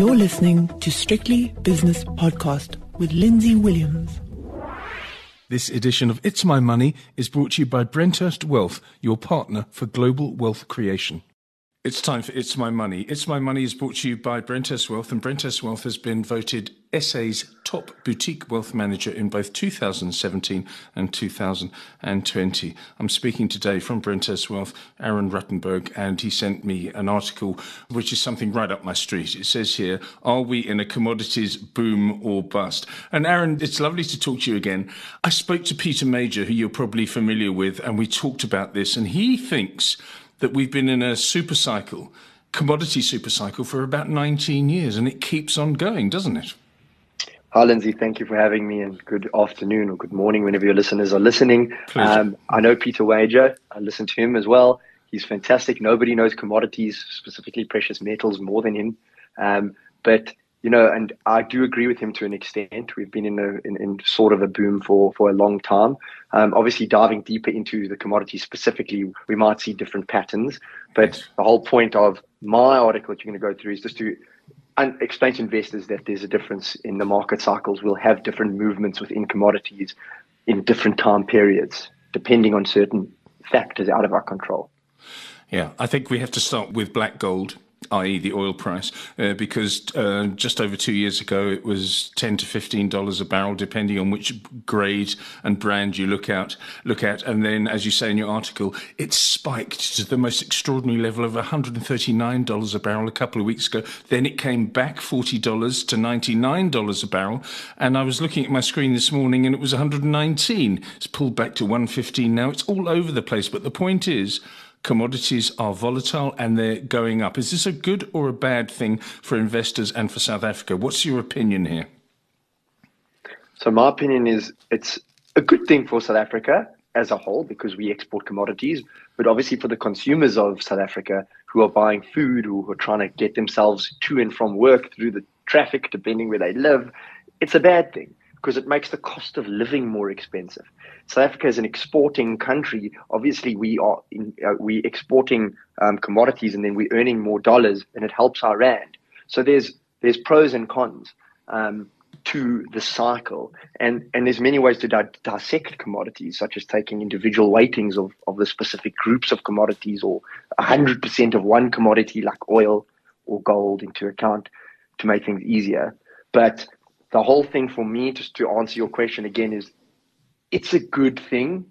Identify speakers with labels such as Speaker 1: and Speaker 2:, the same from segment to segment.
Speaker 1: You're listening to Strictly Business Podcast with Lindsay Williams.
Speaker 2: This edition of It's My Money is brought to you by Brenthurst Wealth, your partner for global wealth creation. It's time for It's My Money. It's My Money is brought to you by Brenthurst Wealth, and Brenthurst Wealth has been voted SA's top boutique wealth manager in both 2017 and 2020. I'm speaking today from Brenthurst Wealth, Aaron Ruttenberg, and he sent me an article which is something right up my street. It says here, Are we in a commodities boom or bust? And Aaron, it's lovely to talk to you again. I spoke to Peter Major, who you're probably familiar with, and we talked about this, and he thinks that we've been in a super cycle, commodity super cycle, for about 19 years, and it keeps on going, doesn't it?
Speaker 3: Hi, Lindsay. Thank you for having me, and good afternoon or good morning whenever your listeners are listening. Um, I know Peter Major. I listen to him as well. He's fantastic. Nobody knows commodities, specifically precious metals, more than him. Um, but you know, and I do agree with him to an extent. We've been in a in, in sort of a boom for for a long time. Um, obviously, diving deeper into the commodity specifically, we might see different patterns. But the whole point of my article that you're going to go through is just to explain to investors that there's a difference in the market cycles. We'll have different movements within commodities in different time periods, depending on certain factors out of our control.
Speaker 2: Yeah, I think we have to start with black gold i.e., the oil price, uh, because uh, just over two years ago it was ten to fifteen dollars a barrel, depending on which grade and brand you look at. Look at, and then, as you say in your article, it spiked to the most extraordinary level of one hundred and thirty-nine dollars a barrel a couple of weeks ago. Then it came back forty dollars to ninety-nine dollars a barrel, and I was looking at my screen this morning, and it was one hundred and nineteen. It's pulled back to one fifteen now. It's all over the place, but the point is commodities are volatile and they're going up. Is this a good or a bad thing for investors and for South Africa? What's your opinion here?
Speaker 3: So, my opinion is it's a good thing for South Africa as a whole because we export commodities, but obviously for the consumers of South Africa who are buying food, or who are trying to get themselves to and from work through the traffic, depending where they live, it's a bad thing because it makes the cost of living more expensive. South Africa is an exporting country. Obviously, we are in, uh, we exporting um, commodities and then we're earning more dollars, and it helps our rand. So there's there's pros and cons um, to the cycle, and and there's many ways to di- dissect commodities, such as taking individual weightings of of the specific groups of commodities, or 100% of one commodity like oil or gold into account to make things easier. But the whole thing for me, just to answer your question again, is it's a good thing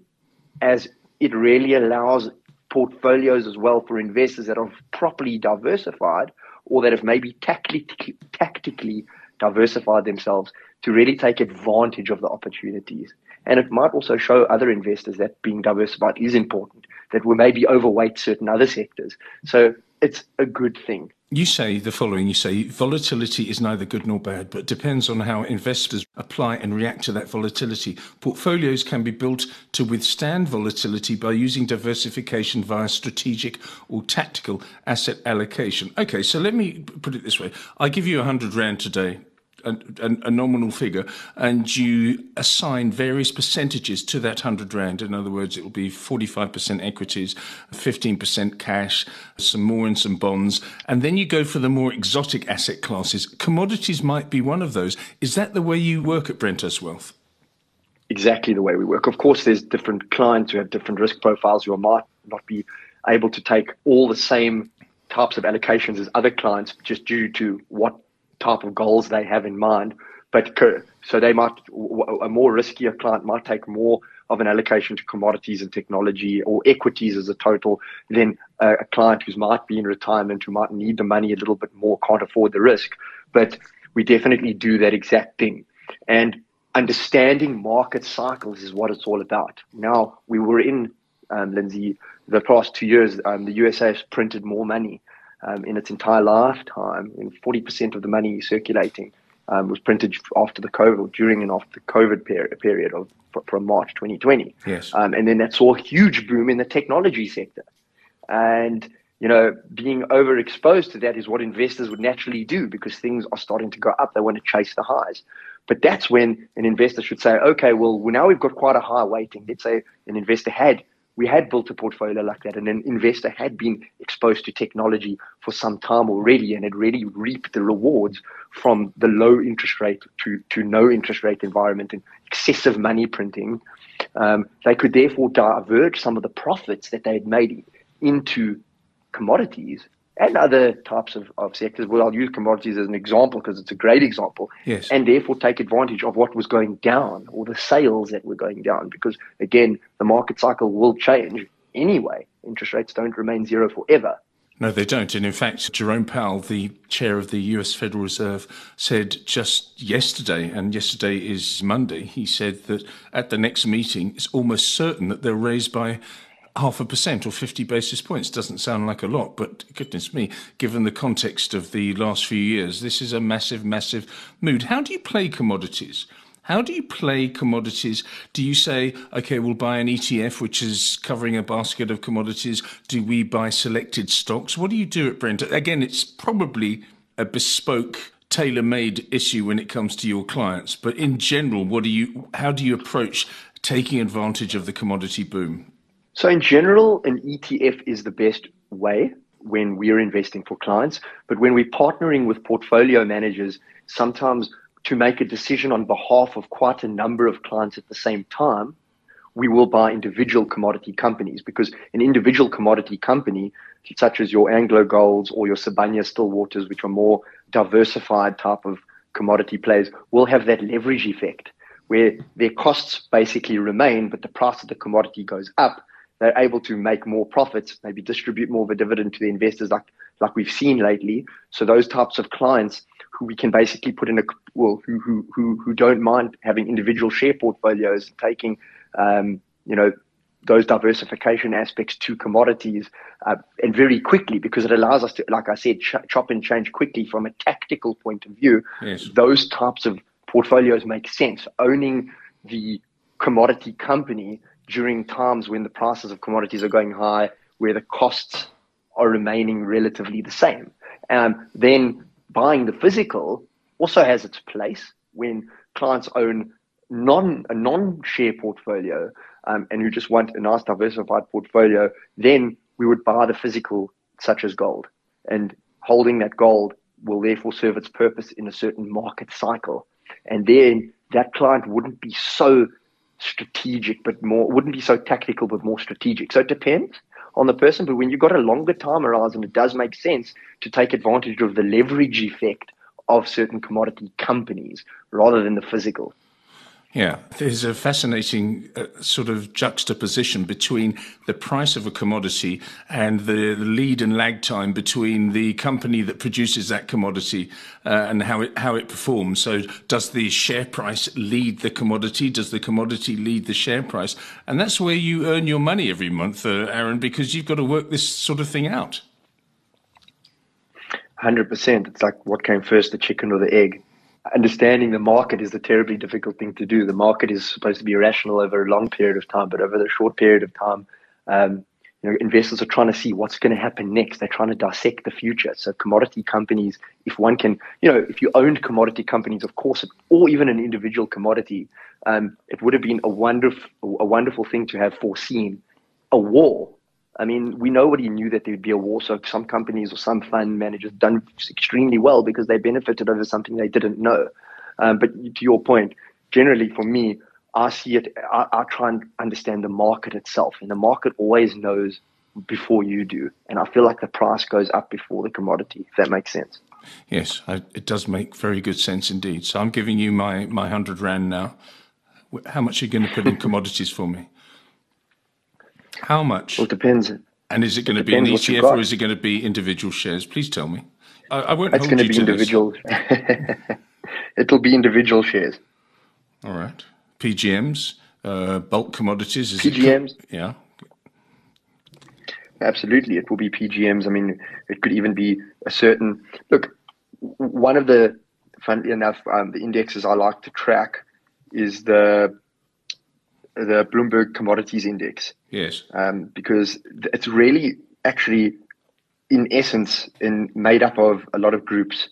Speaker 3: as it really allows portfolios as well for investors that are properly diversified or that have maybe tactically, tactically diversified themselves to really take advantage of the opportunities. And it might also show other investors that being diversified is important, that we maybe overweight certain other sectors. So it's a good thing.
Speaker 2: You say the following you say volatility is neither good nor bad, but depends on how investors apply and react to that volatility. Portfolios can be built to withstand volatility by using diversification via strategic or tactical asset allocation. Okay, so let me put it this way I give you 100 Rand today a, a, nominal figure and you assign various percentages to that 100 Rand. In other words, it will be 45% equities, 15% cash, some more in some bonds. And then you go for the more exotic asset classes. Commodities might be one of those. Is that the way you work at Brenthurst Wealth?
Speaker 3: Exactly the way we work. Of course, there's different clients who have different risk profiles who might not be able to take all the same types of allocations as other clients just due to what type of goals they have in mind. But so they might a more riskier client might take more of an allocation to commodities and technology or equities as a total than a, client who might be in retirement who might need the money a little bit more, can't afford the risk. But we definitely do that exact thing. And understanding market cycles is what it's all about. Now we were in um, Lindsay the past two years. Um, the USA has printed more money um, in its entire lifetime. And 40% of the money circulating um, was printed after the COVID, during and after the COVID per- period of from March 2020.
Speaker 2: Yes.
Speaker 3: Um, and then that saw a huge boom in the technology sector. And you know, being overexposed to that is what investors would naturally do because things are starting to go up. They want to chase the highs. But that's when an investor should say, okay, well, now we've got quite a high weighting. Let's say an investor had we had built a portfolio like that, and an investor had been exposed to technology for some time already, and had really reaped the rewards from the low interest rate to, to no interest rate environment and excessive money printing, um, they could therefore diverge some of the profits that they had made into commodities and other types of, of sectors. Well, I'll use commodities as an example because it's a great example.
Speaker 2: Yes.
Speaker 3: And therefore take advantage of what was going down or the sales that were going down because, again, the market cycle will change anyway. Interest rates don't remain zero forever.
Speaker 2: No, they don't. And in fact, Jerome Powell, the chair of the US Federal Reserve, said just yesterday, and yesterday is Monday, he said that at the next meeting, it's almost certain that they'll raise by half a percent or 50 basis points doesn't sound like a lot, but goodness me, given the context of the last few years, this is a massive, massive mood. How do you play commodities? How do you play commodities? Do you say, okay, we'll buy an ETF which is covering a basket of commodities? Do we buy selected stocks? What do you do at Brent? Again, it's probably a bespoke tailor-made issue when it comes to your clients, but in general, what do you how do you approach taking advantage of the commodity boom?
Speaker 3: So, in general, an ETF is the best way when we're investing for clients. But when we're partnering with portfolio managers, sometimes to make a decision on behalf of quite a number of clients at the same time, we will buy individual commodity companies because an individual commodity company, such as your Anglo Golds or your Sibanye Stillwaters, which are more diversified type of commodity plays, will have that leverage effect where their costs basically remain, but the price of the commodity goes up they're able to make more profits, maybe distribute more of a dividend to the investors like like we've seen lately. So those types of clients who we can basically put in a well who who who, who don't mind having individual share portfolios, taking um, you know those diversification aspects to commodities uh, and very quickly because it allows us to, like I said, ch- chop and change quickly from a tactical point of view.
Speaker 2: Yes.
Speaker 3: Those types of portfolios make sense. Owning the commodity company during times when the prices of commodities are going high, where the costs are remaining relatively the same. Um, then buying the physical also has its place when clients own non a non share portfolio um, and who just want a nice diversified portfolio. Then we would buy the physical, such as gold, and holding that gold will therefore serve its purpose in a certain market cycle. And then that client wouldn't be so strategic, but more wouldn't be so tactical, but more strategic. So it depends on the person. But when you've got a longer time horizon, it does make sense to take advantage of the leverage effect of certain commodity companies rather than the physical.
Speaker 2: Yeah, there's a fascinating uh, sort of juxtaposition between the price of a commodity and the lead and lag time between the company that produces that commodity uh, and how it how it performs. So, does the share price lead the commodity? Does the commodity lead the share price? And that's where you earn your money every month, uh, Aaron, because you've got to work this sort of thing out.
Speaker 3: Hundred percent. It's like what came first, the chicken or the egg? Understanding the market is a terribly difficult thing to do. The market is supposed to be rational over a long period of time, but over the short period of time, um, you know, investors are trying to see what's going to happen next. They're trying to dissect the future. So commodity companies, if one can, you know, if you owned commodity companies, of course, or even an individual commodity, um, it would have been a wonderful, a wonderful thing to have foreseen a war I mean, we know nobody knew that there would be a war. So some companies or some fund managers done extremely well because they benefited over something they didn't know. Um, but to your point, generally for me, I see it. I, I, try and understand the market itself, and the market always knows before you do. And I feel like the price goes up before the commodity. If that makes sense.
Speaker 2: Yes, I, it does make very good sense indeed. So I'm giving you my my hundred rand now. How much are you going to put in commodities for me? How much?
Speaker 3: Well, it depends.
Speaker 2: And is it going to be an ETF or is it going to be individual shares? Please tell me. I, I won't.
Speaker 3: It's going to be individual. It'll be individual shares.
Speaker 2: All right. PGMs, uh, bulk commodities. Is
Speaker 3: PGMs.
Speaker 2: It, yeah.
Speaker 3: Absolutely, it will be PGMs. I mean, it could even be a certain look. One of the, funnily enough, um, the indexes I like to track is the the Bloomberg Commodities Index.
Speaker 2: Yes.
Speaker 3: Um, because it's really actually, in essence, in made up of a lot of groups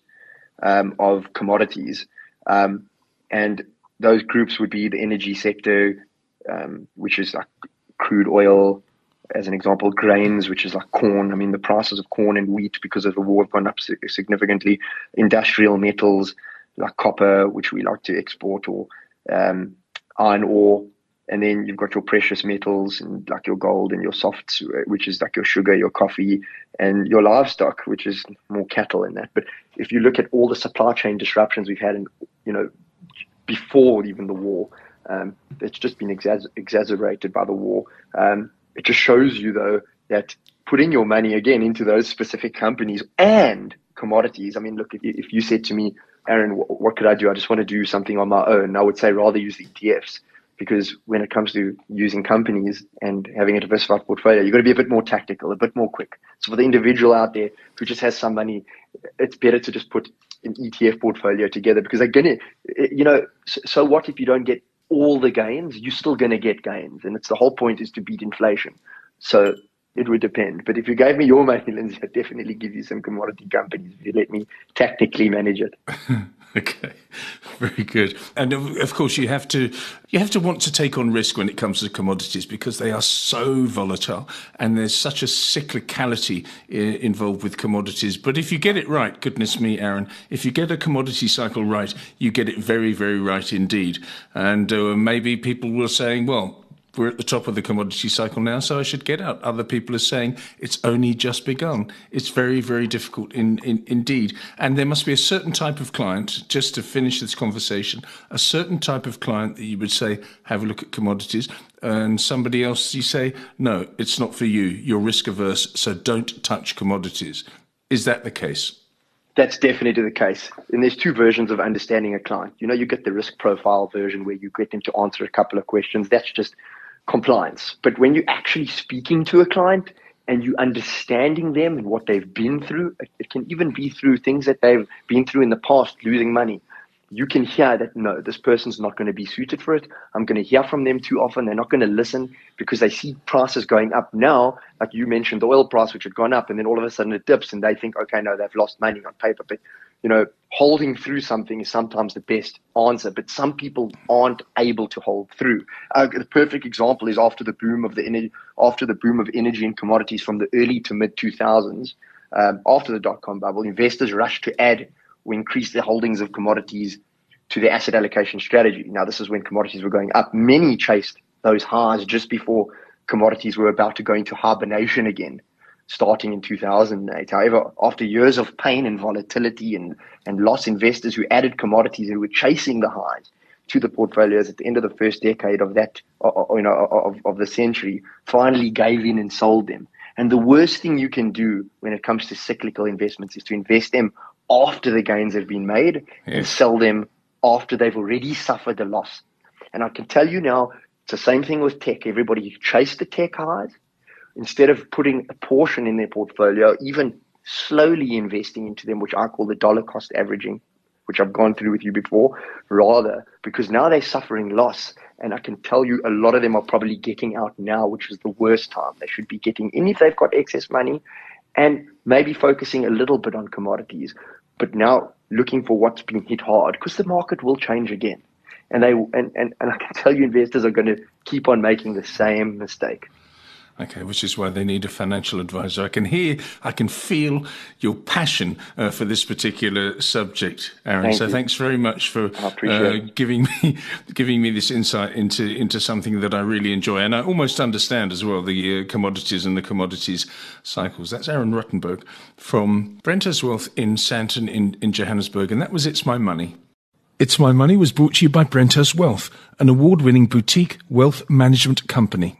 Speaker 3: um, of commodities, um, and those groups would be the energy sector, um, which is like crude oil, as an example, grains, which is like corn. I mean, the prices of corn and wheat because of the war have gone up significantly. Industrial metals like copper, which we like to export, or um, iron ore. And then you've got your precious metals and like your gold and your softs, which is like your sugar, your coffee, and your livestock, which is more cattle in that. But if you look at all the supply chain disruptions we've had, in, you know, before even the war, um, it's just been exas- exacerbated by the war. Um, it just shows you, though, that putting your money again into those specific companies and commodities. I mean, look, if you, if you said to me, Aaron, what, what could I do? I just want to do something on my own. I would say rather use the ETFs because when it comes to using companies and having a diversified portfolio, you've got to be a bit more tactical, a bit more quick. So for the individual out there who just has some money, it's better to just put an ETF portfolio together because they're to, you know, so, what if you don't get all the gains, you're still going to get gains. And it's the whole point is to beat inflation. So it would depend. But if you gave me your money, Lindsay, I'd definitely give you some commodity companies if you let me tactically manage it.
Speaker 2: okay, very good. And of course, you have to you have to want to take on risk when it comes to commodities because they are so volatile and there's such a cyclicality involved with commodities. But if you get it right, goodness me, Aaron, if you get a commodity cycle right, you get it very, very right indeed. And uh, maybe people were saying, well we're at the top of the commodity cycle now, so I should get out. Other people are saying it's only just begun. It's very, very difficult in, in, indeed. And there must be a certain type of client, just to finish this conversation, a certain type of client that you would say, have a look at commodities, and somebody else you say, no, it's not for you. You're risk averse, so don't touch commodities. Is that the case?
Speaker 3: That's definitely the case. And there's two versions of understanding a client. You know, you get the risk profile version where you get them to answer a couple of questions. That's just compliance. But when you're actually speaking to a client and you understanding them and what they've been through, it can even be through things that they've been through in the past, losing money. You can hear that no, this person's not going to be suited for it. I'm going to hear from them too often. They're not going to listen because they see prices going up now. Like you mentioned, the oil price, which had gone up, and then all of a sudden it dips, and they think, okay, no, they've lost money on paper. But you know, holding through something is sometimes the best answer, but some people aren't able to hold through. Uh, the perfect example is after the boom of the energy, after the boom of energy and commodities from the early to mid 2000s, um, after the dot com bubble, investors rushed to add or increase their holdings of commodities to their asset allocation strategy. Now, this is when commodities were going up. Many chased those highs just before commodities were about to go into hibernation again starting in 2008. However, after years of pain and volatility and, and loss, investors who added commodities who were chasing the highs to the portfolios at the end of the first decade of that, you know, of, of the century, finally gave in and sold them. And the worst thing you can do when it comes to cyclical investments is to invest them after the gains have been made yes. and sell them after they've already suffered the loss. And I can tell you now, it's the same thing with tech. Everybody chased the tech highs instead of putting a portion in their portfolio, even slowly investing into them, which I call the dollar cost averaging, which I've gone through with you before, rather because now they're suffering loss. And I can tell you a lot of them are probably getting out now, which is the worst time. They should be getting in if they've got excess money and maybe focusing a little bit on commodities, but now looking for what's been hit hard because the market will change again. And they and, and, and I can tell you investors are going to keep on making the same mistake.
Speaker 2: Okay, which is why they need a financial advisor. I can hear, I can feel your passion uh, for this particular subject, Aaron. Thank so you. thanks very much for uh, giving me giving me this insight into into something that I really enjoy, and I almost understand as well the uh, commodities and the commodities cycles. That's Aaron Ruttenberg from Brenthurst Wealth in Sandton in, in Johannesburg, and that was It's My Money. It's My Money was brought to you by Brenthurst Wealth, an award-winning boutique wealth management company.